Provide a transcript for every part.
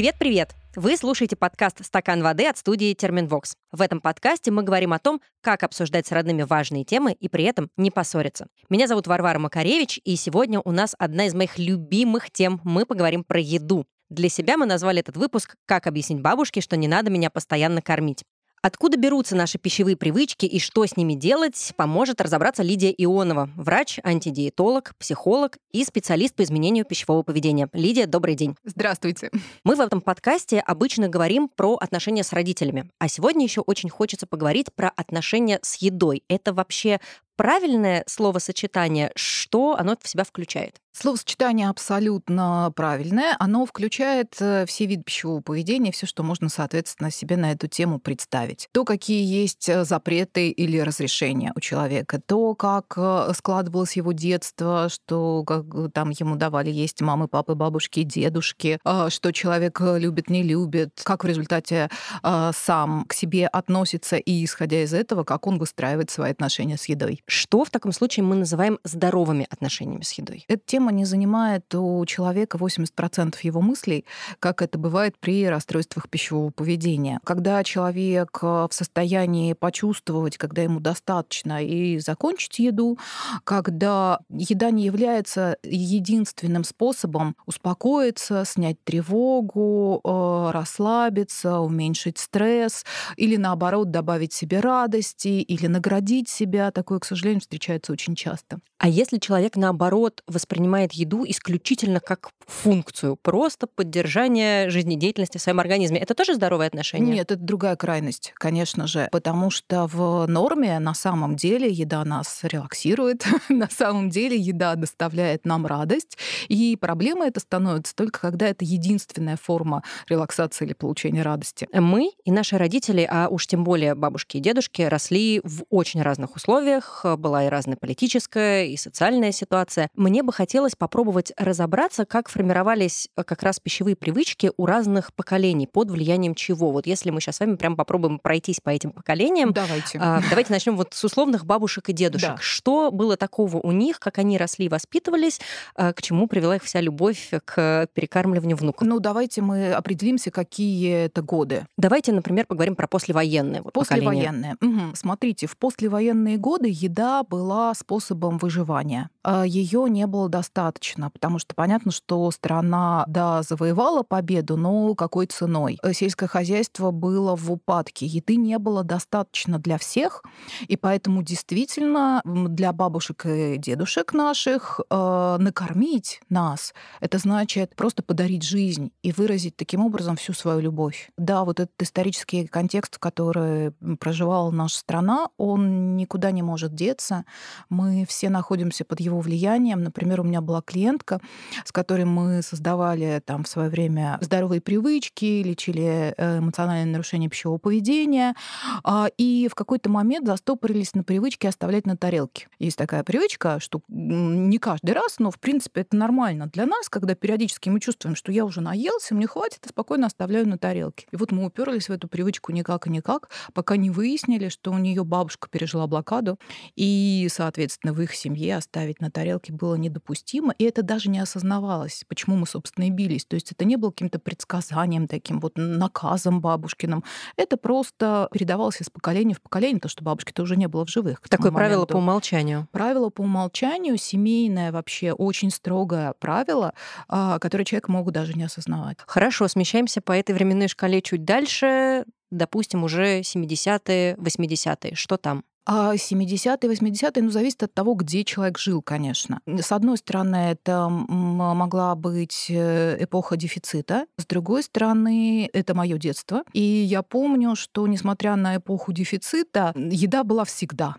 Привет-привет! Вы слушаете подкаст «Стакан воды» от студии «Терминвокс». В этом подкасте мы говорим о том, как обсуждать с родными важные темы и при этом не поссориться. Меня зовут Варвара Макаревич, и сегодня у нас одна из моих любимых тем. Мы поговорим про еду. Для себя мы назвали этот выпуск «Как объяснить бабушке, что не надо меня постоянно кормить». Откуда берутся наши пищевые привычки и что с ними делать, поможет разобраться Лидия Ионова, врач, антидиетолог, психолог и специалист по изменению пищевого поведения. Лидия, добрый день. Здравствуйте. Мы в этом подкасте обычно говорим про отношения с родителями, а сегодня еще очень хочется поговорить про отношения с едой. Это вообще правильное словосочетание, что оно в себя включает? Словосочетание абсолютно правильное. Оно включает э, все виды пищевого поведения, все, что можно, соответственно, себе на эту тему представить. То, какие есть э, запреты или разрешения у человека, то, как э, складывалось его детство, что как, там ему давали есть мамы, папы, бабушки, дедушки, что человек любит, не любит, как в результате сам к себе относится и, исходя из этого, как он выстраивает свои отношения с едой. Что в таком случае мы называем здоровыми отношениями с едой? Эта тема не занимает у человека 80% его мыслей, как это бывает при расстройствах пищевого поведения. Когда человек э, в состоянии почувствовать, когда ему достаточно, и закончить еду, когда еда не является единственным способом успокоиться, снять тревогу, э, расслабиться, уменьшить стресс, или наоборот добавить себе радости, или наградить себя, такое, к сожалению, сожалению, встречается очень часто. А если человек, наоборот, воспринимает еду исключительно как функцию, просто поддержание жизнедеятельности в своем организме, это тоже здоровое отношение? Нет, это другая крайность, конечно же, потому что в норме на самом деле еда нас релаксирует, на самом деле еда доставляет нам радость, и проблема это становится только когда это единственная форма релаксации или получения радости. Мы и наши родители, а уж тем более бабушки и дедушки, росли в очень разных условиях, была и разная политическая, и социальная ситуация. Мне бы хотелось попробовать разобраться, как формировались э, как раз пищевые привычки у разных поколений, под влиянием чего. Вот если мы сейчас с вами прям попробуем пройтись по этим поколениям. Давайте. А, давайте начнем вот с условных бабушек и дедушек. Да. Что было такого у них, как они росли и воспитывались, а, к чему привела их вся любовь к перекармливанию внуков? Ну, давайте мы определимся, какие это годы. Давайте, например, поговорим про послевоенные вот Послевоенные. Угу. Смотрите, в послевоенные годы еда была способом выживания. А Ее не было достаточно, потому что понятно, что страна, да, завоевала победу, но какой ценой? Э, сельское хозяйство было в упадке, еды не было достаточно для всех, и поэтому действительно для бабушек и дедушек наших э, накормить нас, это значит просто подарить жизнь и выразить таким образом всю свою любовь. Да, вот этот исторический контекст, в который проживала наша страна, он никуда не может деться. Мы все находимся под его влиянием. Например, у меня была клиентка, с которой мы создавали там в свое время здоровые привычки, лечили э, эмоциональные нарушения пищевого поведения, а, и в какой-то момент застопорились на привычке оставлять на тарелке. Есть такая привычка, что не каждый раз, но в принципе это нормально для нас, когда периодически мы чувствуем, что я уже наелся, мне хватит, и спокойно оставляю на тарелке. И вот мы уперлись в эту привычку никак и никак, пока не выяснили, что у нее бабушка пережила блокаду, и, соответственно, в их семье оставить на тарелке было недопустимо, и это даже не осознавалось, почему мы, собственно, и бились. То есть это не было каким-то предсказанием таким, вот наказом бабушкиным. Это просто передавалось из поколения в поколение, то, что бабушки-то уже не было в живых. Такое правило по умолчанию. Правило по умолчанию, семейное вообще, очень строгое правило, а, которое человек мог даже не осознавать. Хорошо, смещаемся по этой временной шкале чуть дальше, допустим, уже 70-е, 80-е. Что там? А 70-е, 80-е, ну, зависит от того, где человек жил, конечно. С одной стороны, это могла быть э, эпоха дефицита, с другой стороны, это мое детство. И я помню, что, несмотря на эпоху дефицита, еда была всегда.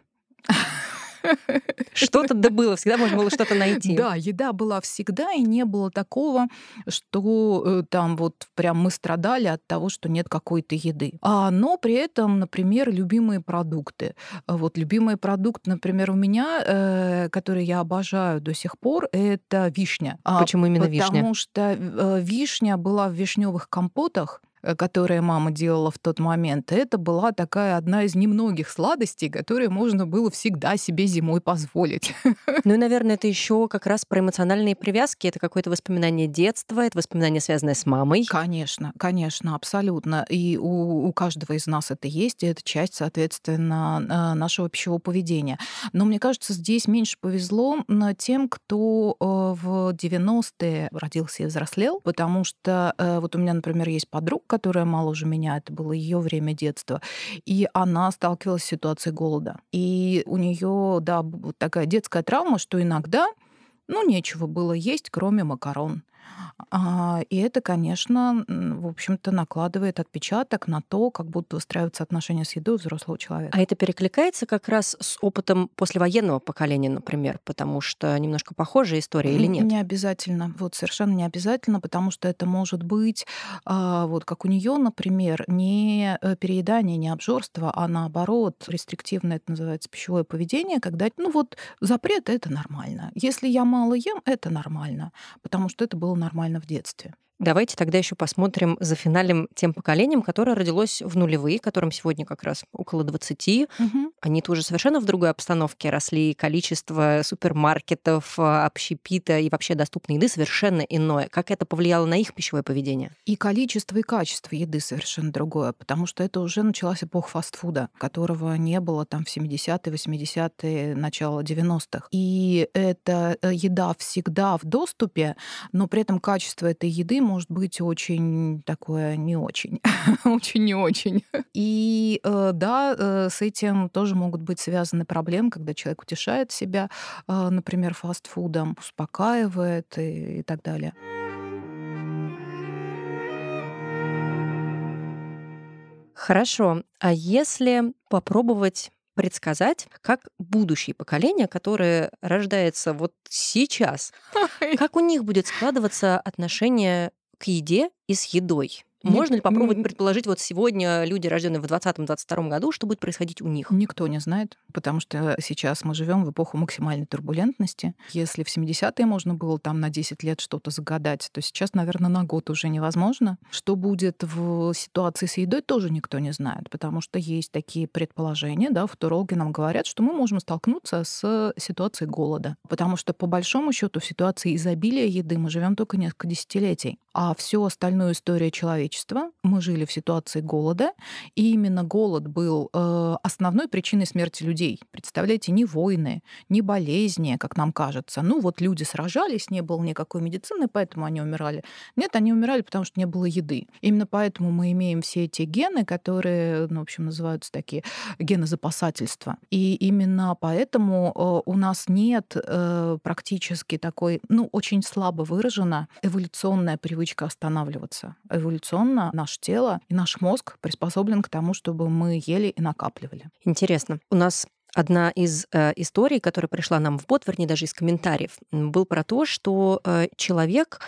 Что-то да было, всегда можно было что-то найти. Да, еда была всегда, и не было такого, что э, там вот прям мы страдали от того, что нет какой-то еды. А, но при этом, например, любимые продукты. Вот любимый продукт, например, у меня, э, который я обожаю до сих пор, это вишня. А, Почему именно Потому вишня? Потому что э, вишня была в вишневых компотах, которые мама делала в тот момент, это была такая одна из немногих сладостей, которые можно было всегда себе зимой позволить. Ну и, наверное, это еще как раз про эмоциональные привязки. Это какое-то воспоминание детства, это воспоминание, связанное с мамой. Конечно, конечно, абсолютно. И у, у каждого из нас это есть, и это часть, соответственно, э, нашего пищевого поведения. Но мне кажется, здесь меньше повезло тем, кто э, в 90-е родился и взрослел, потому что э, вот у меня, например, есть подруга, которая моложе меня, это было ее время детства, и она сталкивалась с ситуацией голода. И у нее, да, такая детская травма, что иногда ну, нечего было есть, кроме макарон. А, и это, конечно, в общем-то, накладывает отпечаток на то, как будут выстраиваться отношения с едой у взрослого человека. А это перекликается как раз с опытом послевоенного поколения, например, потому что немножко похожая история или нет? Не обязательно. Вот совершенно не обязательно, потому что это может быть, а, вот как у нее, например, не э, переедание, не обжорство, а наоборот, рестриктивное, это называется пищевое поведение, когда, ну вот, запрет — это нормально. Если я мало ем, это нормально, потому что это было нормально в детстве. Давайте тогда еще посмотрим за финалем тем поколением, которое родилось в нулевые, которым сегодня как раз около 20. Угу. Они тоже совершенно в другой обстановке росли. Количество супермаркетов, а, общепита и вообще доступной еды совершенно иное. Как это повлияло на их пищевое поведение? И количество, и качество еды совершенно другое, потому что это уже началась эпоха фастфуда, которого не было там в 70-е, 80-е, начало 90-х. И эта э, еда всегда в доступе, но при этом качество этой еды может быть очень такое не очень. очень не очень. И э, да, э, с этим тоже могут быть связаны проблемы, когда человек утешает себя, э, например, фастфудом, успокаивает и, и так далее. Хорошо. А если попробовать предсказать, как будущее поколение, которое рождается вот сейчас, как у них будет складываться отношение к еде и с едой. Можно ли попробовать предположить, вот сегодня люди, рожденные в 2020-2022 году, что будет происходить у них? Никто не знает, потому что сейчас мы живем в эпоху максимальной турбулентности. Если в 70-е можно было там на 10 лет что-то загадать, то сейчас, наверное, на год уже невозможно. Что будет в ситуации с едой, тоже никто не знает, потому что есть такие предположения, да, футурологи нам говорят, что мы можем столкнуться с ситуацией голода, потому что по большому счету в ситуации изобилия еды мы живем только несколько десятилетий, а всю остальную историю человека человечества. Мы жили в ситуации голода, и именно голод был э, основной причиной смерти людей. Представляете, не войны, не болезни, как нам кажется. Ну вот люди сражались, не было никакой медицины, поэтому они умирали. Нет, они умирали, потому что не было еды. Именно поэтому мы имеем все эти гены, которые, ну, в общем, называются такие гены запасательства. И именно поэтому э, у нас нет э, практически такой, ну, очень слабо выражена эволюционная привычка останавливаться. Эволюционная эволюционно наше тело и наш мозг приспособлен к тому, чтобы мы ели и накапливали. Интересно. У нас Одна из э, историй, которая пришла нам в бот, вернее, даже из комментариев, был про то, что э, человек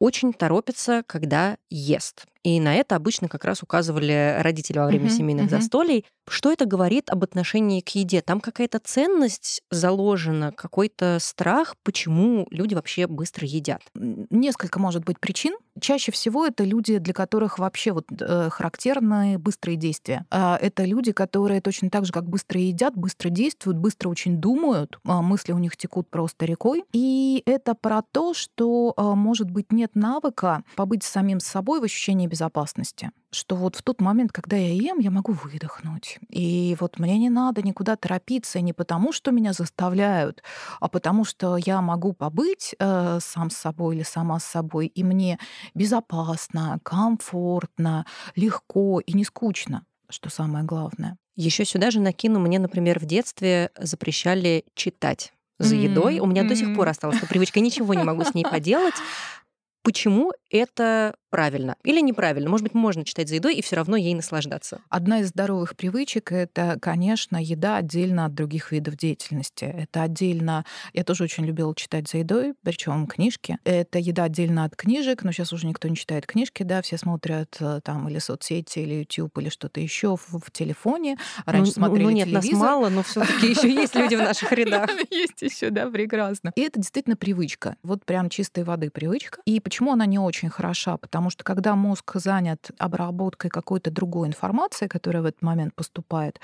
очень торопится, когда ест. И на это обычно как раз указывали родители во время uh-huh, семейных uh-huh. застолий. Что это говорит об отношении к еде? Там какая-то ценность заложена, какой-то страх, почему люди вообще быстро едят? Несколько может быть причин. Чаще всего это люди, для которых вообще вот э, характерны быстрые действия. Э, это люди, которые точно так же, как быстро едят, быстро действуют, быстро очень думают, э, мысли у них текут просто рекой. И это про то, что, э, может быть, нет навыка побыть самим собой в ощущении безопасности. Что вот в тот момент, когда я ем, я могу выдохнуть. И вот мне не надо никуда торопиться не потому, что меня заставляют, а потому что я могу побыть э, сам с собой или сама с собой, и мне безопасно, комфортно, легко и не скучно, что самое главное. Еще сюда же накину, мне, например, в детстве запрещали читать за едой. Mm-hmm. У меня mm-hmm. до сих пор осталась эта привычка, ничего не могу с ней поделать. Почему это правильно или неправильно. Может быть, можно читать за едой и все равно ей наслаждаться. Одна из здоровых привычек — это, конечно, еда отдельно от других видов деятельности. Это отдельно... Я тоже очень любила читать за едой, причем книжки. Это еда отдельно от книжек, но сейчас уже никто не читает книжки, да, все смотрят э, там или соцсети, или YouTube, или что-то еще в, в телефоне. Раньше ну, смотрели ну нет, телевизор. нас мало, но все таки еще есть люди в наших рядах. Есть еще, да, прекрасно. И это действительно привычка. Вот прям чистой воды привычка. И Почему она не очень хороша? Потому что когда мозг занят обработкой какой-то другой информации, которая в этот момент поступает,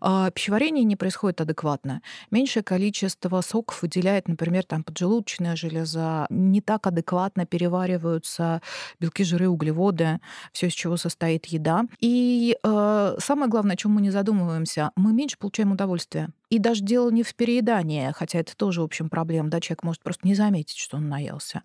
а, пищеварение не происходит адекватно. Меньшее количество соков выделяет, например, там поджелудочная железа, не так адекватно перевариваются белки, жиры, углеводы, все, из чего состоит еда. И э, самое главное, о чем мы не задумываемся, мы меньше получаем удовольствия. И даже дело не в переедании, хотя это тоже, в общем, проблема, да, человек может просто не заметить, что он наелся.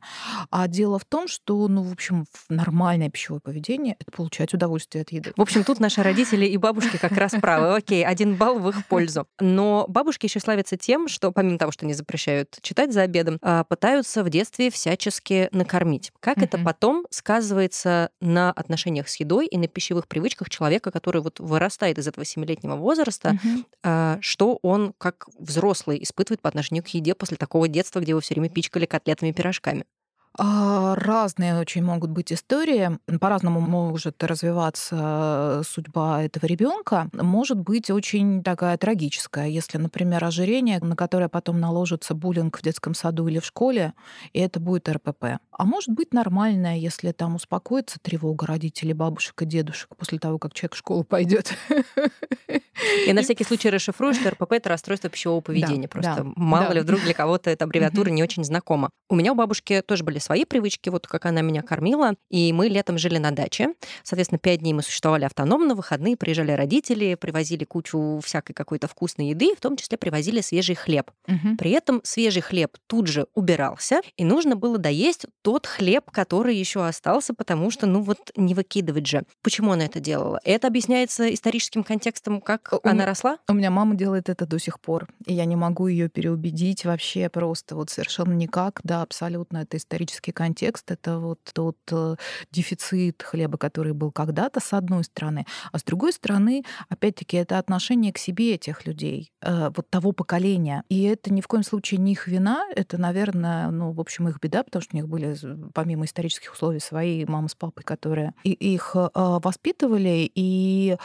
А дело в том, что, ну, в общем, нормальное пищевое поведение — это получать удовольствие от еды. В общем, тут наши родители и бабушки как раз правы. Окей, один балл в их пользу. Но бабушки еще славятся тем, что, помимо того, что не запрещают читать за обедом, а, пытаются в детстве всячески накормить. Как это потом сказывается на отношениях с едой и на пищевых привычках человека, который вот вырастает из этого семилетнего возраста, а, что он он как взрослый испытывает по отношению к еде после такого детства, где вы все время пичкали котлетами и пирожками? А, разные очень могут быть истории. По-разному может развиваться судьба этого ребенка. Может быть очень такая трагическая, если, например, ожирение, на которое потом наложится буллинг в детском саду или в школе, и это будет РПП. А может быть нормальная, если там успокоится тревога родителей, бабушек и дедушек после того, как человек в школу пойдет. Я на всякий случай расшифрую, что РПП — это расстройство пищевого поведения. Просто мало ли вдруг для кого-то эта аббревиатура не очень знакома. У меня у бабушки тоже были свои привычки, вот как она меня кормила. И мы летом жили на даче. Соответственно, пять дней мы существовали автономно. Выходные приезжали родители, привозили кучу всякой какой-то вкусной еды, в том числе привозили свежий хлеб. Угу. При этом свежий хлеб тут же убирался, и нужно было доесть тот хлеб, который еще остался, потому что, ну вот, не выкидывать же. Почему она это делала? Это объясняется историческим контекстом, как у она росла? У меня мама делает это до сих пор, и я не могу ее переубедить вообще просто вот совершенно никак. Да, абсолютно это исторический исторический контекст, это вот тот э, дефицит хлеба, который был когда-то, с одной стороны, а с другой стороны, опять-таки, это отношение к себе этих людей, э, вот того поколения. И это ни в коем случае не их вина, это, наверное, ну, в общем, их беда, потому что у них были, помимо исторических условий, свои мамы с папой, которые их э, воспитывали, и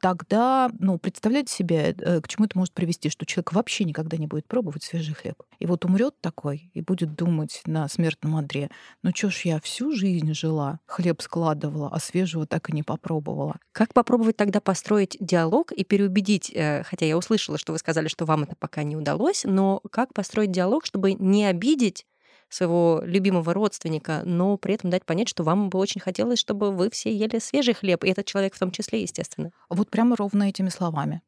тогда, ну, представляете себе, к чему это может привести, что человек вообще никогда не будет пробовать свежий хлеб. И вот умрет такой и будет думать на смертном одре, ну чё ж я всю жизнь жила, хлеб складывала, а свежего так и не попробовала. Как попробовать тогда построить диалог и переубедить, э, хотя я услышала, что вы сказали, что вам это пока не удалось, но как построить диалог, чтобы не обидеть своего любимого родственника, но при этом дать понять, что вам бы очень хотелось, чтобы вы все ели свежий хлеб, и этот человек в том числе, естественно. Вот прямо ровно этими словами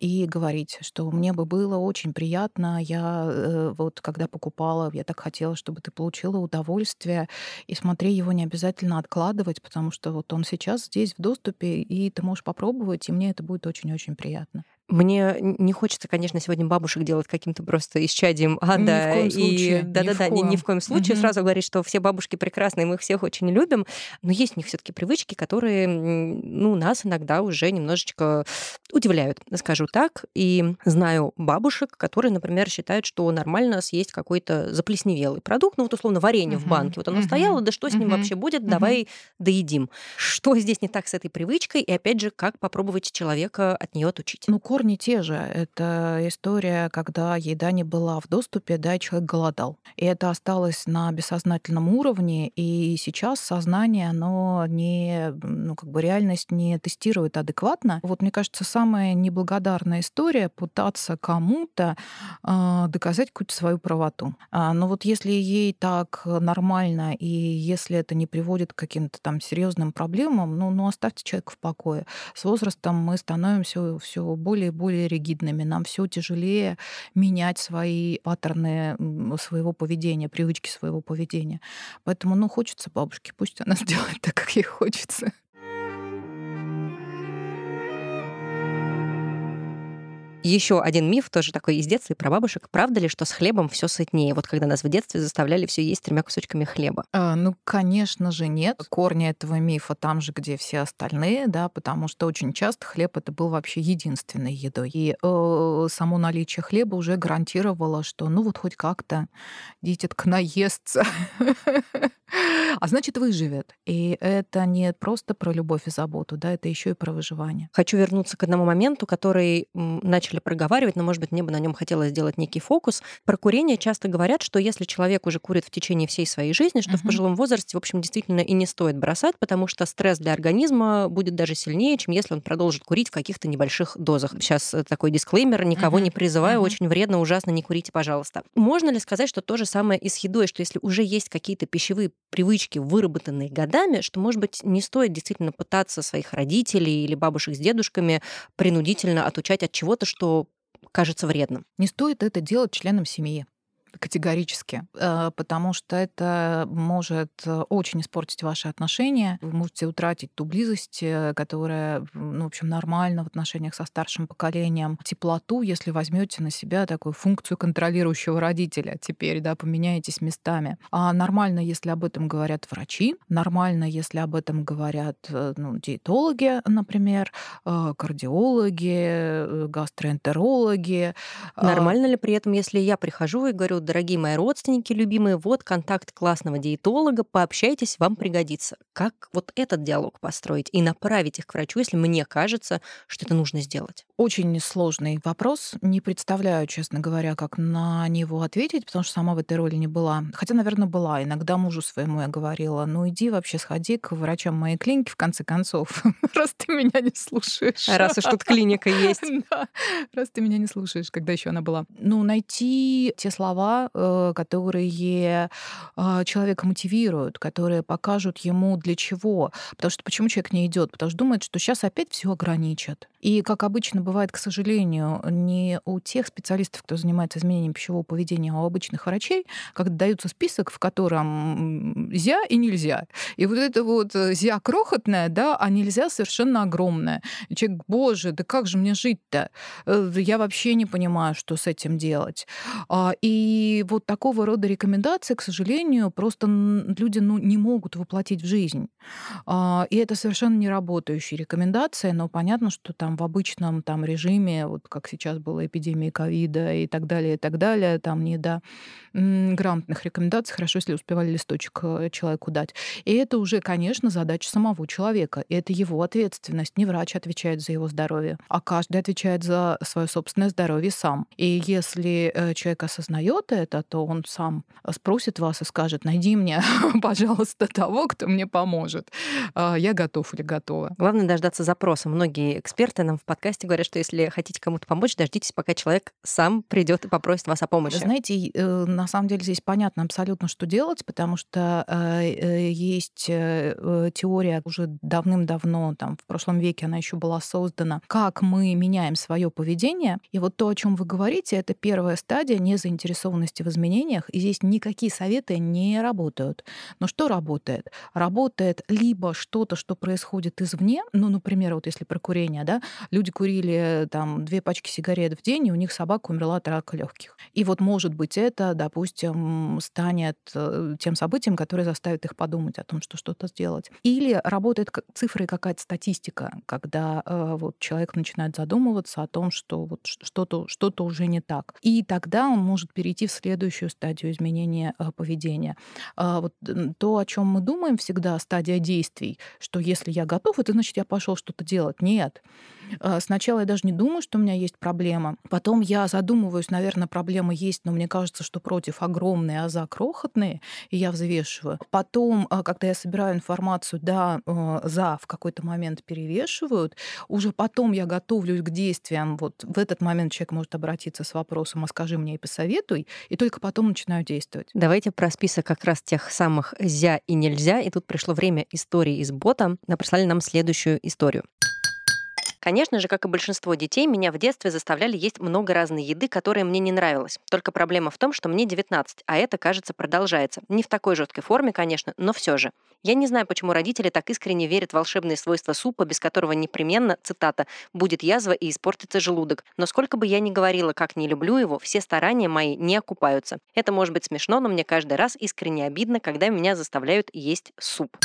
и говорить, что мне бы было очень приятно, я э, вот когда покупала, я так хотела, чтобы ты получила удовольствие, и смотри, его не обязательно откладывать, потому что вот он сейчас здесь в доступе, и ты можешь попробовать, и мне это будет очень-очень приятно. Мне не хочется, конечно, сегодня бабушек делать каким-то просто исчадием ада. Ни в коем случае. И да-да-да, ни, ни в коем случае. Угу. Сразу говорить, что все бабушки прекрасные, мы их всех очень любим. Но есть у них все-таки привычки, которые ну, нас иногда уже немножечко удивляют, скажу так. И знаю бабушек, которые, например, считают, что нормально съесть какой-то заплесневелый продукт, ну вот условно варенье угу. в банке. Вот оно угу. стояло, да что с ним угу. вообще будет, угу. давай доедим. Что здесь не так с этой привычкой? И опять же, как попробовать человека от нее отучить? Ну, корни те же. Это история, когда еда не была в доступе, да, и человек голодал. И это осталось на бессознательном уровне, и сейчас сознание, оно не, ну, как бы реальность не тестирует адекватно. Вот, мне кажется, самая неблагодарная история пытаться кому-то э, доказать какую-то свою правоту. А, но вот если ей так нормально, и если это не приводит к каким-то там серьезным проблемам, ну, ну оставьте человека в покое. С возрастом мы становимся все более и более ригидными. Нам все тяжелее менять свои паттерны своего поведения, привычки своего поведения. Поэтому, ну, хочется бабушке, пусть она сделает так, как ей хочется. Еще один миф, тоже такой из детства и про бабушек. Правда ли, что с хлебом все сытнее? Вот когда нас в детстве заставляли все есть тремя кусочками хлеба. А, ну, конечно же, нет. Корни этого мифа там же, где все остальные, да, потому что очень часто хлеб это был вообще единственной едой. И э, само наличие хлеба уже гарантировало, что ну вот хоть как-то дитятка наестся. а значит, выживет. И это не просто про любовь и заботу, да, это еще и про выживание. Хочу вернуться к одному моменту, который начали начали проговаривать, но, может быть, мне бы на нем хотелось сделать некий фокус. Про курение часто говорят, что если человек уже курит в течение всей своей жизни, что uh-huh. в пожилом возрасте, в общем, действительно и не стоит бросать, потому что стресс для организма будет даже сильнее, чем если он продолжит курить в каких-то небольших дозах. Сейчас такой дисклеймер, никого uh-huh. не призываю, uh-huh. очень вредно, ужасно, не курите, пожалуйста. Можно ли сказать, что то же самое и с едой, что если уже есть какие-то пищевые привычки, выработанные годами, что, может быть, не стоит действительно пытаться своих родителей или бабушек с дедушками принудительно отучать от чего-то, что кажется вредным. Не стоит это делать членам семьи категорически, э, потому что это может э, очень испортить ваши отношения. Вы можете утратить ту близость, э, которая, ну, в общем, нормальна в отношениях со старшим поколением, теплоту, если возьмете на себя такую функцию контролирующего родителя теперь, да, поменяетесь местами. А нормально, если об этом говорят врачи, нормально, если об этом говорят ну, диетологи, например, кардиологи, гастроэнтерологи. Нормально ли при этом, если я прихожу и говорю, дорогие мои родственники любимые, вот контакт классного диетолога, пообщайтесь, вам пригодится. Как вот этот диалог построить и направить их к врачу, если мне кажется, что это нужно сделать? Очень сложный вопрос. Не представляю, честно говоря, как на него ответить, потому что сама в этой роли не была. Хотя, наверное, была. Иногда мужу своему я говорила, ну иди вообще сходи к врачам моей клиники, в конце концов, раз ты меня не слушаешь. Раз уж тут клиника есть. Раз ты меня не слушаешь, когда еще она была. Ну, найти те слова, Э, которые а, человека мотивируют, которые покажут ему для чего. Потому что почему человек не идет? Потому что думает, что сейчас опять все ограничат. И, как обычно бывает, к сожалению, не у тех специалистов, кто занимается изменением пищевого поведения, а у обычных врачей, когда дается список, в котором зя и нельзя. И вот это вот э, зя крохотное, да, а нельзя совершенно огромное. И человек, боже, да как же мне жить-то? Э, я вообще не понимаю, что с этим делать. А, и и вот такого рода рекомендации, к сожалению, просто люди ну, не могут воплотить в жизнь. А, и это совершенно не работающие рекомендации, но понятно, что там в обычном там, режиме, вот как сейчас была эпидемия ковида и так далее, и так далее, там не до грамотных рекомендаций, хорошо, если успевали листочек э, человеку дать. И это уже, конечно, задача самого человека. И это его ответственность. Не врач отвечает за его здоровье, а каждый отвечает за свое собственное здоровье сам. И если э, человек осознает это, то он сам спросит вас и скажет, найди мне, пожалуйста, того, кто мне поможет. А, я готов или готова. Главное дождаться запроса. Многие эксперты нам в подкасте говорят, что если хотите кому-то помочь, дождитесь, пока человек сам придет и попросит вас о помощи. Знаете, э, на самом деле здесь понятно абсолютно, что делать, потому что э, э, есть теория уже давным-давно, там, в прошлом веке она еще была создана, как мы меняем свое поведение. И вот то, о чем вы говорите, это первая стадия незаинтересованности потребности в изменениях, и здесь никакие советы не работают. Но что работает? Работает либо что-то, что происходит извне, ну, например, вот если про курение, да, люди курили там две пачки сигарет в день, и у них собака умерла от рака легких. И вот, может быть, это, допустим, станет э, тем событием, которое заставит их подумать о том, что что-то сделать. Или работает цифры и какая-то статистика, когда э, вот человек начинает задумываться о том, что вот что-то что уже не так. И тогда он может перейти в следующую стадию изменения э, поведения. А, вот то, о чем мы думаем всегда, стадия действий, что если я готов, это значит, я пошел что-то делать. Нет. А, сначала я даже не думаю, что у меня есть проблема. Потом я задумываюсь, наверное, проблема есть, но мне кажется, что против огромные, а за крохотные, и я взвешиваю. Потом, а, когда я собираю информацию, да, э, за в какой-то момент перевешивают, уже потом я готовлюсь к действиям. Вот в этот момент человек может обратиться с вопросом, а скажи мне и посоветуй, и только потом начинаю действовать. Давайте про список как раз тех самых «зя» и «нельзя». И тут пришло время истории из бота. Прислали нам следующую историю. Конечно же, как и большинство детей, меня в детстве заставляли есть много разной еды, которая мне не нравилась. Только проблема в том, что мне 19, а это, кажется, продолжается. Не в такой жесткой форме, конечно, но все же. Я не знаю, почему родители так искренне верят в волшебные свойства супа, без которого непременно, цитата, «будет язва и испортится желудок». Но сколько бы я ни говорила, как не люблю его, все старания мои не окупаются. Это может быть смешно, но мне каждый раз искренне обидно, когда меня заставляют есть суп.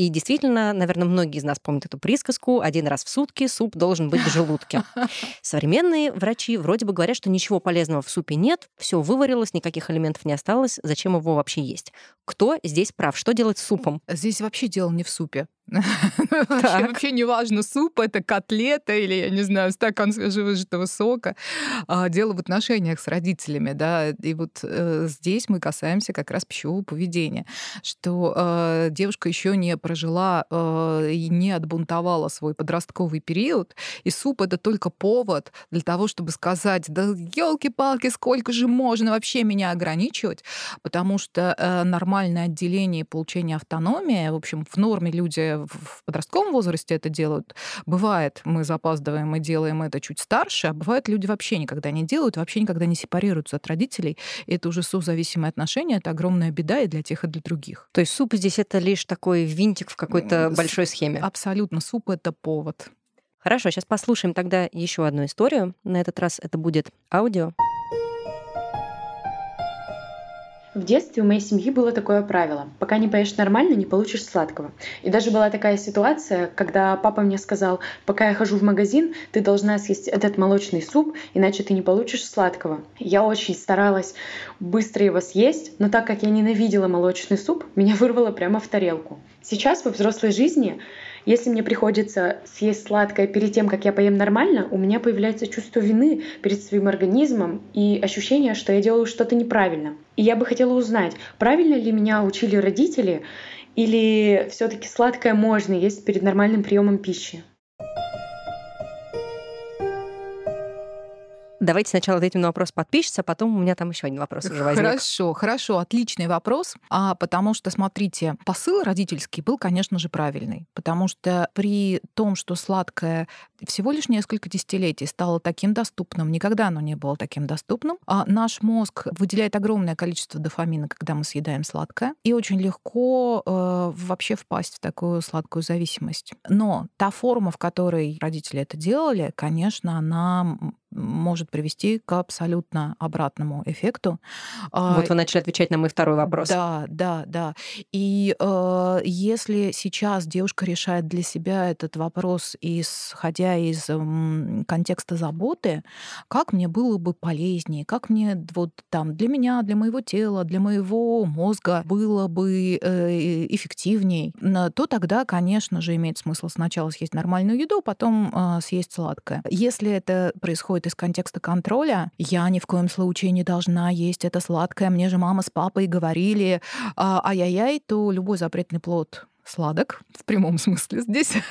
И действительно, наверное, многие из нас помнят эту присказку «один раз в сутки суп должен быть в желудке». Современные врачи вроде бы говорят, что ничего полезного в супе нет, все выварилось, никаких элементов не осталось, зачем его вообще есть. Кто здесь прав? Что делать с супом? Здесь вообще дело не в супе. Вообще не важно, суп это котлета или, я не знаю, стакан свежевыжатого сока. А, дело в отношениях с родителями, да. И вот э, здесь мы касаемся как раз пищевого поведения, что э, девушка еще не прожила э, и не отбунтовала свой подростковый период, и суп это только повод для того, чтобы сказать, да елки-палки, сколько же можно вообще меня ограничивать, потому что нормальное отделение и получение автономии, в общем, в норме люди в подростковом возрасте это делают. Бывает, мы запаздываем и делаем это чуть старше, а бывает, люди вообще никогда не делают, вообще никогда не сепарируются от родителей. И это уже созависимые отношения, это огромная беда и для тех, и для других. То есть суп здесь это лишь такой винтик в какой-то большой схеме? Абсолютно. Суп — это повод. Хорошо, сейчас послушаем тогда еще одну историю. На этот раз это будет аудио. В детстве у моей семьи было такое правило. Пока не поешь нормально, не получишь сладкого. И даже была такая ситуация, когда папа мне сказал, пока я хожу в магазин, ты должна съесть этот молочный суп, иначе ты не получишь сладкого. Я очень старалась быстро его съесть, но так как я ненавидела молочный суп, меня вырвало прямо в тарелку. Сейчас во взрослой жизни если мне приходится съесть сладкое перед тем, как я поем нормально, у меня появляется чувство вины перед своим организмом и ощущение, что я делаю что-то неправильно. И я бы хотела узнать, правильно ли меня учили родители, или все-таки сладкое можно есть перед нормальным приемом пищи? Давайте сначала ответим на вопрос подписчицы, а потом у меня там еще один вопрос уже возник. Хорошо, хорошо, отличный вопрос. А, потому что, смотрите, посыл родительский был, конечно же, правильный. Потому что при том, что сладкое всего лишь несколько десятилетий стало таким доступным, никогда оно не было таким доступным, а наш мозг выделяет огромное количество дофамина, когда мы съедаем сладкое, и очень легко э, вообще впасть в такую сладкую зависимость. Но та форма, в которой родители это делали, конечно, она может привести к абсолютно обратному эффекту. А, вот вы начали отвечать на мой второй вопрос. Да, да, да. И э, если сейчас девушка решает для себя этот вопрос, исходя из э, контекста заботы, как мне было бы полезнее, как мне вот там для меня, для моего тела, для моего мозга было бы э, эффективней, то тогда, конечно же, имеет смысл сначала съесть нормальную еду, потом э, съесть сладкое. Если это происходит происходит из контекста контроля. Я ни в коем случае не должна есть это сладкое. Мне же мама с папой говорили, а, ай-яй-яй, то любой запретный плод сладок в прямом смысле здесь.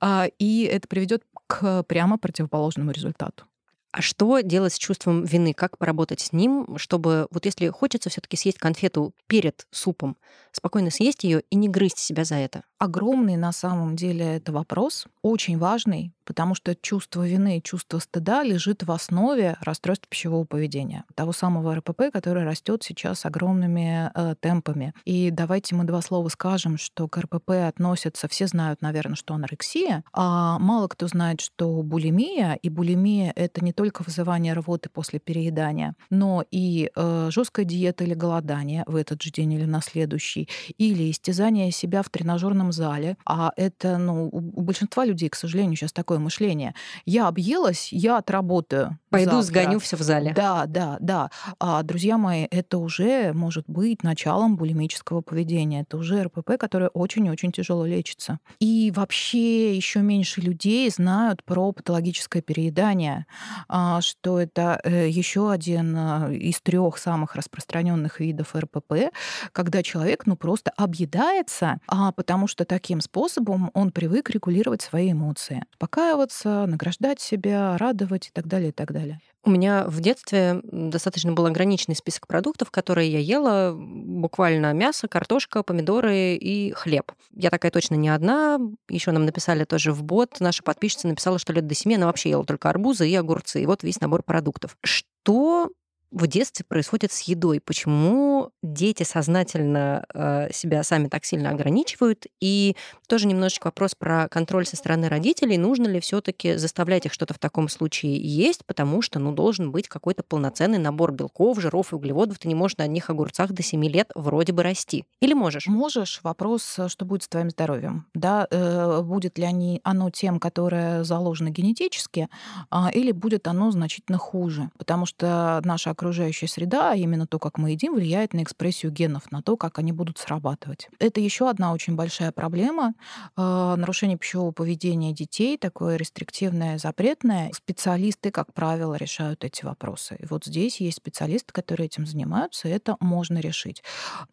А, и это приведет к прямо противоположному результату. А что делать с чувством вины? Как поработать с ним, чтобы вот если хочется все-таки съесть конфету перед супом, спокойно съесть ее и не грызть себя за это? Огромный на самом деле это вопрос, очень важный, потому что чувство вины и чувство стыда лежит в основе расстройства пищевого поведения, того самого РПП, который растет сейчас огромными э, темпами. И давайте мы два слова скажем, что к РПП относятся, все знают, наверное, что анорексия, а мало кто знает, что булимия, и булимия это не только вызывание рвоты после переедания, но и э, жесткая диета или голодание в этот же день или на следующий, или истязание себя в тренажерном зале, а это, ну, у большинства людей, к сожалению, сейчас такое мышление. Я объелась, я отработаю. Пойду завтра. сгоню все в зале. Да, да, да. А, друзья мои, это уже может быть началом булимического поведения. Это уже РПП, которое очень-очень тяжело лечится. И вообще еще меньше людей знают про патологическое переедание, а, что это э, еще один э, из трех самых распространенных видов РПП, когда человек ну просто объедается, а потому что таким способом он привык регулировать свои эмоции, успокаиваться, награждать себя, радовать и так далее, и так далее. У меня в детстве достаточно был ограниченный список продуктов, которые я ела. Буквально мясо, картошка, помидоры и хлеб. Я такая точно не одна. Еще нам написали тоже в бот. Наша подписчица написала, что лет до семи она вообще ела только арбузы и огурцы. И вот весь набор продуктов. Что в детстве происходит с едой? Почему дети сознательно э, себя сами так сильно ограничивают? И тоже немножечко вопрос про контроль со стороны родителей. Нужно ли все-таки заставлять их что-то в таком случае есть? Потому что, ну, должен быть какой-то полноценный набор белков, жиров и углеводов. Ты не можешь на одних огурцах до 7 лет вроде бы расти. Или можешь? Можешь. Вопрос, что будет с твоим здоровьем. Да, э, будет ли они, оно тем, которое заложено генетически, э, или будет оно значительно хуже. Потому что наша окружающая среда, а именно то, как мы едим, влияет на экспрессию генов, на то, как они будут срабатывать. Это еще одна очень большая проблема. Э, нарушение пищевого поведения детей, такое рестриктивное, запретное. Специалисты, как правило, решают эти вопросы. И вот здесь есть специалисты, которые этим занимаются, и это можно решить.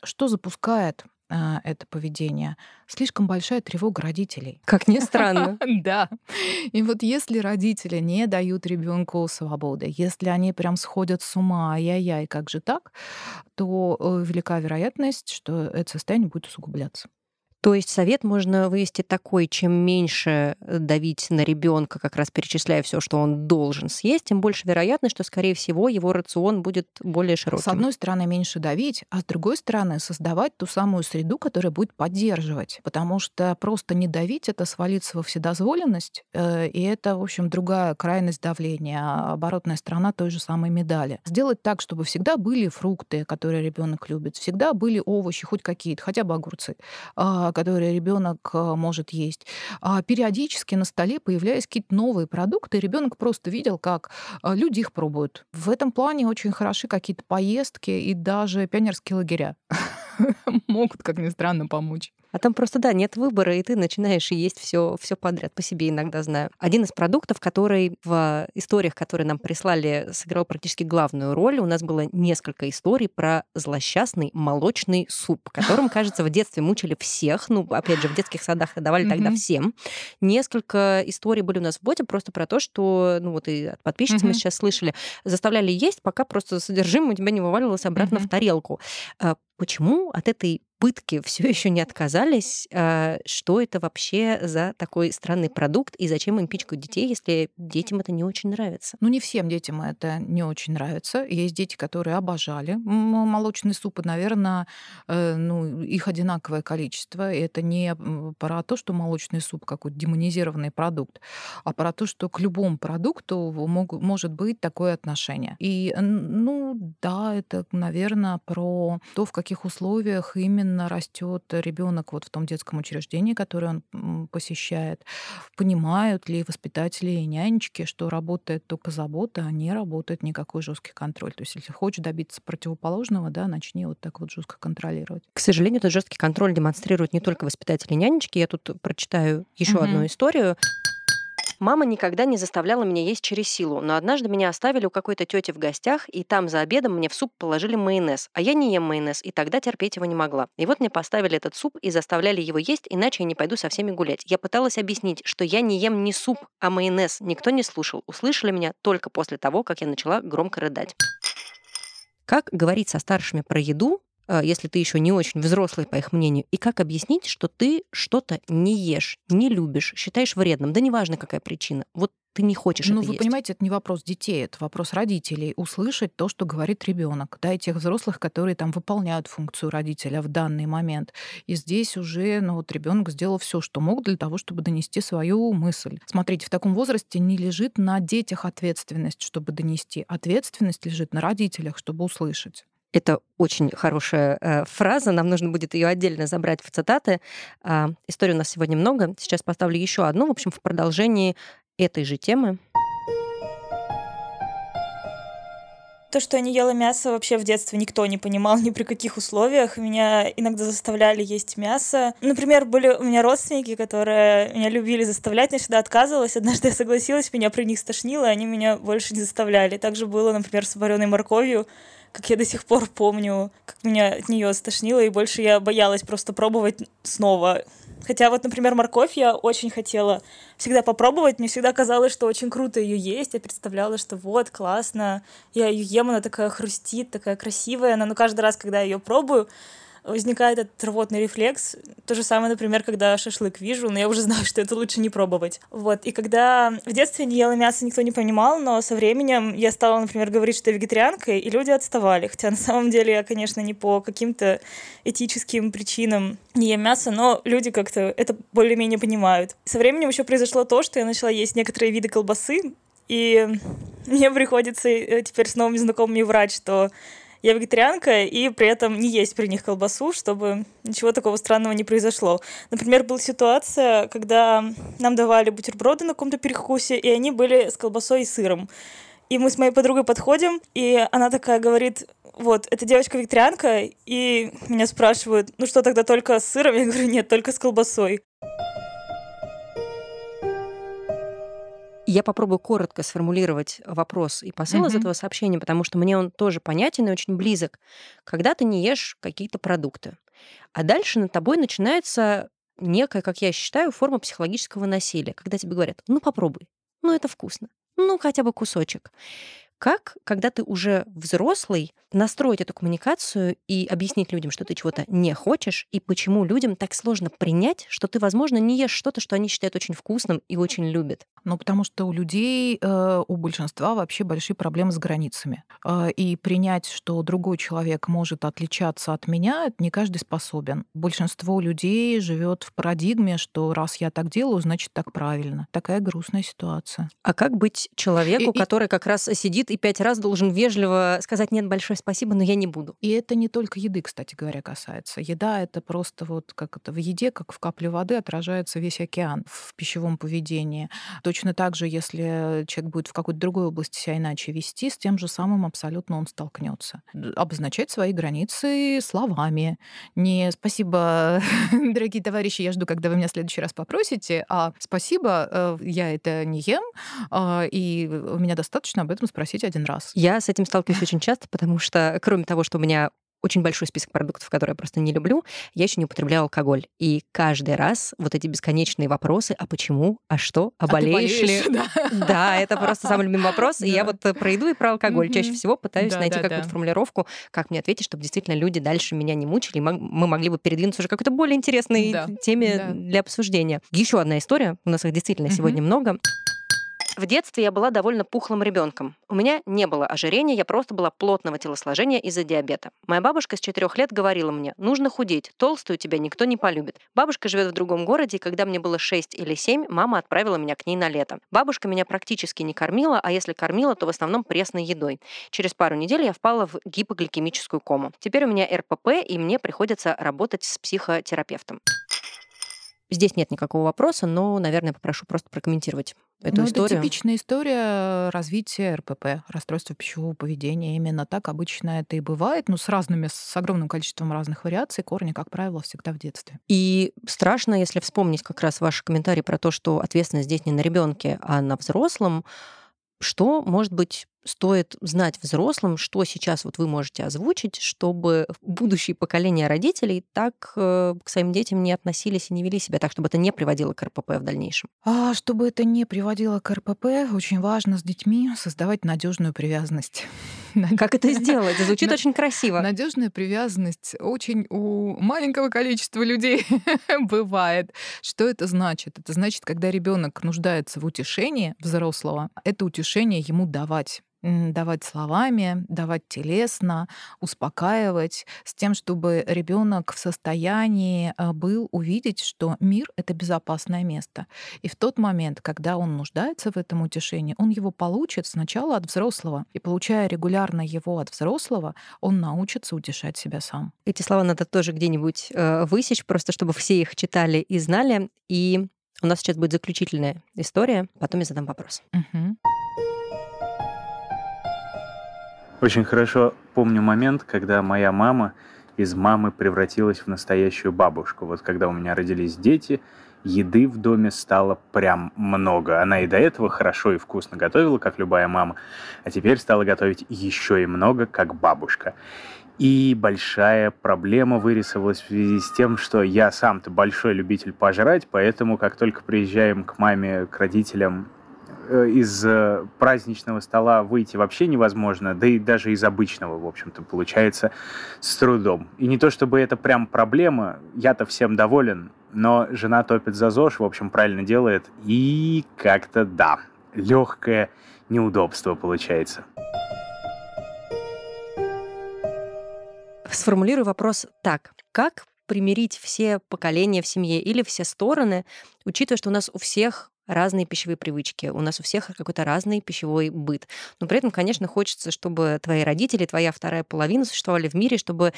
Что запускает а, это поведение, слишком большая тревога родителей. Как ни странно. Да. И вот если родители не дают ребенку свободы, если они прям сходят с ума, ай-яй-яй, как же так, то э, велика вероятность, что это состояние будет усугубляться. То есть совет можно вывести такой, чем меньше э, давить на ребенка, как раз перечисляя все, что он должен съесть, тем больше вероятность, что, скорее всего, его рацион будет более широким. С одной стороны, меньше давить, а с другой стороны, создавать ту самую среду, которая будет поддерживать. Потому что просто не давить — это свалиться во вседозволенность, э, и это, в общем, другая крайность давления, а оборотная сторона той же самой медали. Сделать так, чтобы всегда были фрукты, которые ребенок любит, всегда были овощи, хоть какие-то, хотя бы огурцы, а, которые ребенок э, может есть. А периодически на столе появлялись какие-то новые продукты, ребенок просто видел, как э, люди их пробуют. В этом плане очень хороши какие-то поездки и даже пионерские лагеря могут, как ни странно, помочь. А там просто, да, нет выбора, и ты начинаешь есть все, все подряд. По себе иногда знаю. Один из продуктов, который в историях, которые нам прислали, сыграл практически главную роль. У нас было несколько историй про злосчастный молочный суп, которым, кажется, в детстве мучили всех. Ну, опять же, в детских садах давали тогда всем. Несколько историй были у нас в боте просто про то, что, ну вот и от подписчиц мы сейчас слышали, заставляли есть, пока просто содержимое у тебя не вываливалось обратно в тарелку. А почему от этой пытки все еще не отказались. А, что это вообще за такой странный продукт и зачем им пичкают детей, если детям это не очень нравится? Ну, не всем детям это не очень нравится. Есть дети, которые обожали молочные супы. Наверное, э, ну, их одинаковое количество. И это не про то, что молочный суп какой-то демонизированный продукт, а про то, что к любому продукту мог, может быть такое отношение. И, ну, да, это, наверное, про то, в каких условиях именно именно растет ребенок вот в том детском учреждении, которое он посещает, понимают ли воспитатели и нянечки, что работает только забота, а не работает никакой жесткий контроль. То есть, если хочешь добиться противоположного, да, начни вот так вот жестко контролировать. К сожалению, этот жесткий контроль демонстрируют не только воспитатели и нянечки. Я тут прочитаю еще угу. одну историю. Мама никогда не заставляла меня есть через силу, но однажды меня оставили у какой-то тети в гостях, и там за обедом мне в суп положили майонез, а я не ем майонез, и тогда терпеть его не могла. И вот мне поставили этот суп и заставляли его есть, иначе я не пойду со всеми гулять. Я пыталась объяснить, что я не ем не суп, а майонез. Никто не слушал. Услышали меня только после того, как я начала громко рыдать. Как говорить со старшими про еду, если ты еще не очень взрослый, по их мнению, и как объяснить, что ты что-то не ешь, не любишь, считаешь вредным, да неважно, какая причина. Вот ты не хочешь ну, это вы есть. понимаете, это не вопрос детей, это вопрос родителей. Услышать то, что говорит ребенок, да, и тех взрослых, которые там выполняют функцию родителя в данный момент. И здесь уже, ну вот ребенок сделал все, что мог для того, чтобы донести свою мысль. Смотрите, в таком возрасте не лежит на детях ответственность, чтобы донести. Ответственность лежит на родителях, чтобы услышать. Это очень хорошая э, фраза, нам нужно будет ее отдельно забрать в цитаты. Э, историй у нас сегодня много. Сейчас поставлю еще одну, в общем, в продолжении этой же темы. То, что я не ела мясо, вообще в детстве никто не понимал ни при каких условиях. Меня иногда заставляли есть мясо. Например, были у меня родственники, которые меня любили заставлять, я всегда отказывалась. Однажды я согласилась, меня при них стошнило, и они меня больше не заставляли. Также было, например, с вареной морковью как я до сих пор помню, как меня от нее стошнило, и больше я боялась просто пробовать снова. Хотя вот, например, морковь я очень хотела всегда попробовать. Мне всегда казалось, что очень круто ее есть. Я представляла, что вот, классно. Я ее ем, она такая хрустит, такая красивая. Но каждый раз, когда я ее пробую, возникает этот рвотный рефлекс. То же самое, например, когда шашлык вижу, но я уже знаю, что это лучше не пробовать. Вот. И когда в детстве не ела мясо, никто не понимал, но со временем я стала, например, говорить, что я вегетарианка, и люди отставали. Хотя на самом деле я, конечно, не по каким-то этическим причинам не ем мясо, но люди как-то это более-менее понимают. Со временем еще произошло то, что я начала есть некоторые виды колбасы, и мне приходится э, теперь с новыми знакомыми врать, что я вегетарианка, и при этом не есть при них колбасу, чтобы ничего такого странного не произошло. Например, была ситуация, когда нам давали бутерброды на каком-то перекусе, и они были с колбасой и сыром. И мы с моей подругой подходим, и она такая говорит, вот, эта девочка-викторианка, и меня спрашивают, ну что тогда только с сыром? Я говорю, нет, только с колбасой. Я попробую коротко сформулировать вопрос и посыл mm-hmm. из этого сообщения, потому что мне он тоже понятен и очень близок. Когда ты не ешь какие-то продукты, а дальше над тобой начинается некая, как я считаю, форма психологического насилия, когда тебе говорят, ну попробуй, ну это вкусно, ну хотя бы кусочек. Как, когда ты уже взрослый, настроить эту коммуникацию и объяснить людям, что ты чего-то не хочешь, и почему людям так сложно принять, что ты, возможно, не ешь что-то, что они считают очень вкусным и очень любят? Ну, потому что у людей, э, у большинства вообще большие проблемы с границами. Э, и принять, что другой человек может отличаться от меня, не каждый способен. Большинство людей живет в парадигме, что раз я так делаю, значит так правильно. Такая грустная ситуация. А как быть человеку, и, который как раз сидит и пять раз должен вежливо сказать «нет, большое спасибо, но я не буду». И это не только еды, кстати говоря, касается. Еда — это просто вот как это в еде, как в капле воды отражается весь океан в пищевом поведении. Точно так же, если человек будет в какой-то другой области себя иначе вести, с тем же самым абсолютно он столкнется. Обозначать свои границы словами. Не «спасибо, дорогие товарищи, я жду, когда вы меня в следующий раз попросите», а «спасибо, э, я это не ем, а, и у меня достаточно об этом спросить съесть один раз. Я с этим сталкиваюсь очень часто, потому что, кроме того, что у меня очень большой список продуктов, которые я просто не люблю, я еще не употребляю алкоголь. И каждый раз вот эти бесконечные вопросы, а почему, а что, а, а болеешь ли? Да. да, это просто самый любимый вопрос. И я вот про еду и про алкоголь чаще всего пытаюсь найти какую-то формулировку, как мне ответить, чтобы действительно люди дальше меня не мучили, мы могли бы передвинуться уже какой-то более интересной теме для обсуждения. Еще одна история, у нас их действительно сегодня много. В детстве я была довольно пухлым ребенком. У меня не было ожирения, я просто была плотного телосложения из-за диабета. Моя бабушка с четырех лет говорила мне, нужно худеть, толстую тебя никто не полюбит. Бабушка живет в другом городе, и когда мне было 6 или 7, мама отправила меня к ней на лето. Бабушка меня практически не кормила, а если кормила, то в основном пресной едой. Через пару недель я впала в гипогликемическую кому. Теперь у меня РПП, и мне приходится работать с психотерапевтом. Здесь нет никакого вопроса, но, наверное, попрошу просто прокомментировать эту ну, историю. Это типичная история развития РПП, расстройства пищевого поведения. Именно так обычно это и бывает, ну, с разными, с огромным количеством разных вариаций. Корни, как правило, всегда в детстве. И страшно, если вспомнить как раз ваши комментарии про то, что ответственность здесь не на ребенке, а на взрослом. Что, может быть, стоит знать взрослым, что сейчас вот вы можете озвучить, чтобы будущие поколения родителей так э, к своим детям не относились и не вели себя так, чтобы это не приводило к РПП в дальнейшем? А чтобы это не приводило к РПП, очень важно с детьми создавать надежную привязанность. Как это сделать? Звучит очень красиво. Надежная привязанность очень у маленького количества людей бывает. Что это значит? Это значит, когда ребенок нуждается в утешении взрослого, это утешение ему давать давать словами, давать телесно, успокаивать, с тем, чтобы ребенок в состоянии э, был увидеть, что мир — это безопасное место. И в тот момент, когда он нуждается в этом утешении, он его получит сначала от взрослого. И получая регулярно его от взрослого, он научится утешать себя сам. Эти слова надо тоже где-нибудь э, высечь, просто чтобы все их читали и знали. И у нас сейчас будет заключительная история, потом я задам вопрос. Угу. Очень хорошо помню момент, когда моя мама из мамы превратилась в настоящую бабушку. Вот когда у меня родились дети, еды в доме стало прям много. Она и до этого хорошо и вкусно готовила, как любая мама, а теперь стала готовить еще и много, как бабушка. И большая проблема вырисовалась в связи с тем, что я сам-то большой любитель пожрать, поэтому как только приезжаем к маме, к родителям из э, праздничного стола выйти вообще невозможно, да и даже из обычного, в общем-то, получается с трудом. И не то чтобы это прям проблема, я-то всем доволен, но жена топит за ЗОЖ, в общем, правильно делает, и как-то да, легкое неудобство получается. Сформулирую вопрос так. Как примирить все поколения в семье или все стороны, учитывая, что у нас у всех разные пищевые привычки, у нас у всех какой-то разный пищевой быт. Но при этом, конечно, хочется, чтобы твои родители, твоя вторая половина существовали в мире, чтобы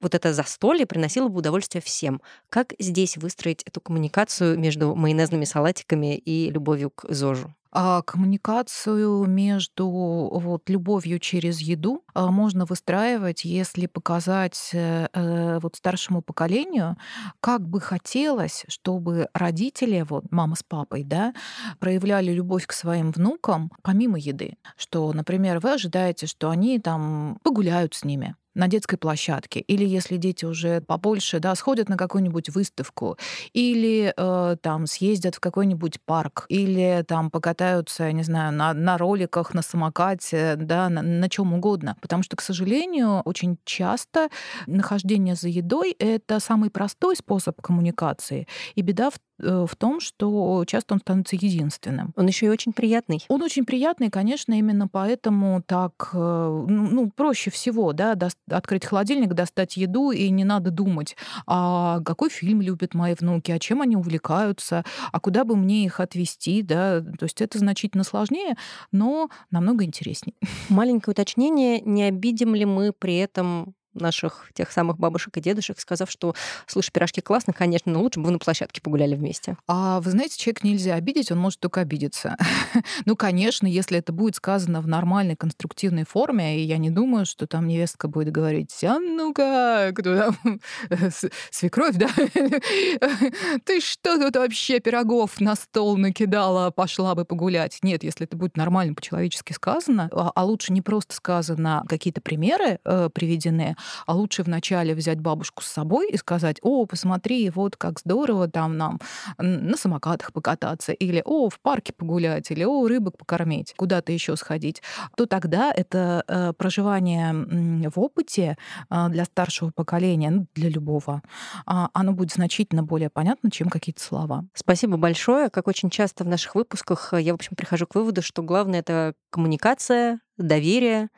вот это застолье приносило бы удовольствие всем. Как здесь выстроить эту коммуникацию между майонезными салатиками и любовью к ЗОЖу? А коммуникацию между вот любовью через еду а, можно выстраивать, если показать э, э, вот старшему поколению, как бы хотелось, чтобы родители, вот мама с папой, да, проявляли любовь к своим внукам помимо еды. Что, например, вы ожидаете, что они там погуляют с ними, на детской площадке, или если дети уже побольше, да, сходят на какую-нибудь выставку, или э, там съездят в какой-нибудь парк, или там покатаются, я не знаю, на, на роликах, на самокате, да, на, на чем угодно. Потому что, к сожалению, очень часто нахождение за едой — это самый простой способ коммуникации. И беда в в том, что часто он становится единственным. Он еще и очень приятный. Он очень приятный, конечно, именно поэтому так, э, ну, ну проще всего, да, открыть холодильник, достать еду, и не надо думать, а какой фильм любят мои внуки, а чем они увлекаются, а куда бы мне их отвезти, да, то есть это значительно сложнее, но намного интереснее. Маленькое уточнение, не обидим ли мы при этом наших тех самых бабушек и дедушек, сказав, что, слушай, пирожки классно, конечно, но лучше бы вы на площадке погуляли вместе. А вы знаете, человек нельзя обидеть, он может только обидеться. ну, конечно, если это будет сказано в нормальной, конструктивной форме, и я не думаю, что там невестка будет говорить, а ну-ка, кто там, свекровь, да? Ты что тут вообще пирогов на стол накидала, пошла бы погулять? Нет, если это будет нормально, по-человечески сказано, а, а лучше не просто сказано какие-то примеры э, приведены, а лучше вначале взять бабушку с собой и сказать, о, посмотри, вот как здорово там нам на самокатах покататься, или о, в парке погулять, или о, рыбок покормить, куда-то еще сходить, то тогда это э, проживание в опыте э, для старшего поколения, ну, для любого, э, оно будет значительно более понятно, чем какие-то слова. Спасибо большое. Как очень часто в наших выпусках я, в общем, прихожу к выводу, что главное — это коммуникация, доверие,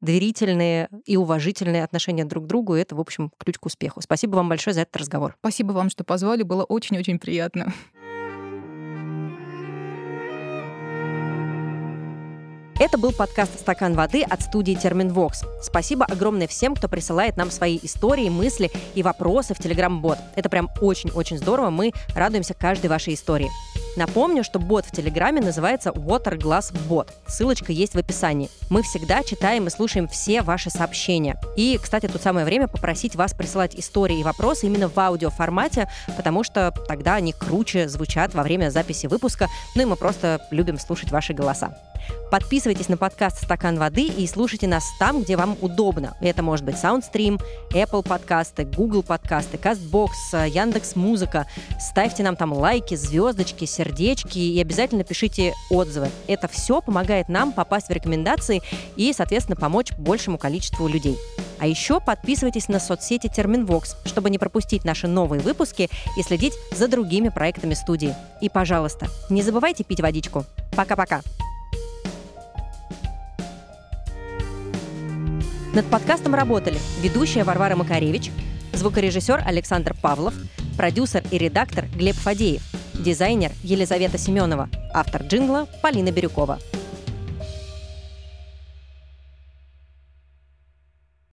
доверительные и уважительные отношения друг к другу. И это, в общем, ключ к успеху. Спасибо вам большое за этот разговор. Спасибо вам, что позвали. Было очень-очень приятно. Это был подкаст «Стакан воды» от студии «Терминвокс». Спасибо огромное всем, кто присылает нам свои истории, мысли и вопросы в Телеграм-бот. Это прям очень-очень здорово. Мы радуемся каждой вашей истории. Напомню, что бот в Телеграме называется Waterglass Bot. Ссылочка есть в описании. Мы всегда читаем и слушаем все ваши сообщения. И, кстати, тут самое время попросить вас присылать истории и вопросы именно в аудиоформате, потому что тогда они круче звучат во время записи выпуска, ну и мы просто любим слушать ваши голоса. Подписывайтесь на подкаст «Стакан воды» и слушайте нас там, где вам удобно. Это может быть SoundStream, Apple подкасты, Google подкасты, CastBox, Яндекс Музыка. Ставьте нам там лайки, звездочки, сердечки и обязательно пишите отзывы. Это все помогает нам попасть в рекомендации и, соответственно, помочь большему количеству людей. А еще подписывайтесь на соцсети Терминвокс, чтобы не пропустить наши новые выпуски и следить за другими проектами студии. И, пожалуйста, не забывайте пить водичку. Пока-пока. Над подкастом работали ведущая Варвара Макаревич, звукорежиссер Александр Павлов, продюсер и редактор Глеб Фадеев, дизайнер Елизавета Семенова, автор джингла Полина Бирюкова.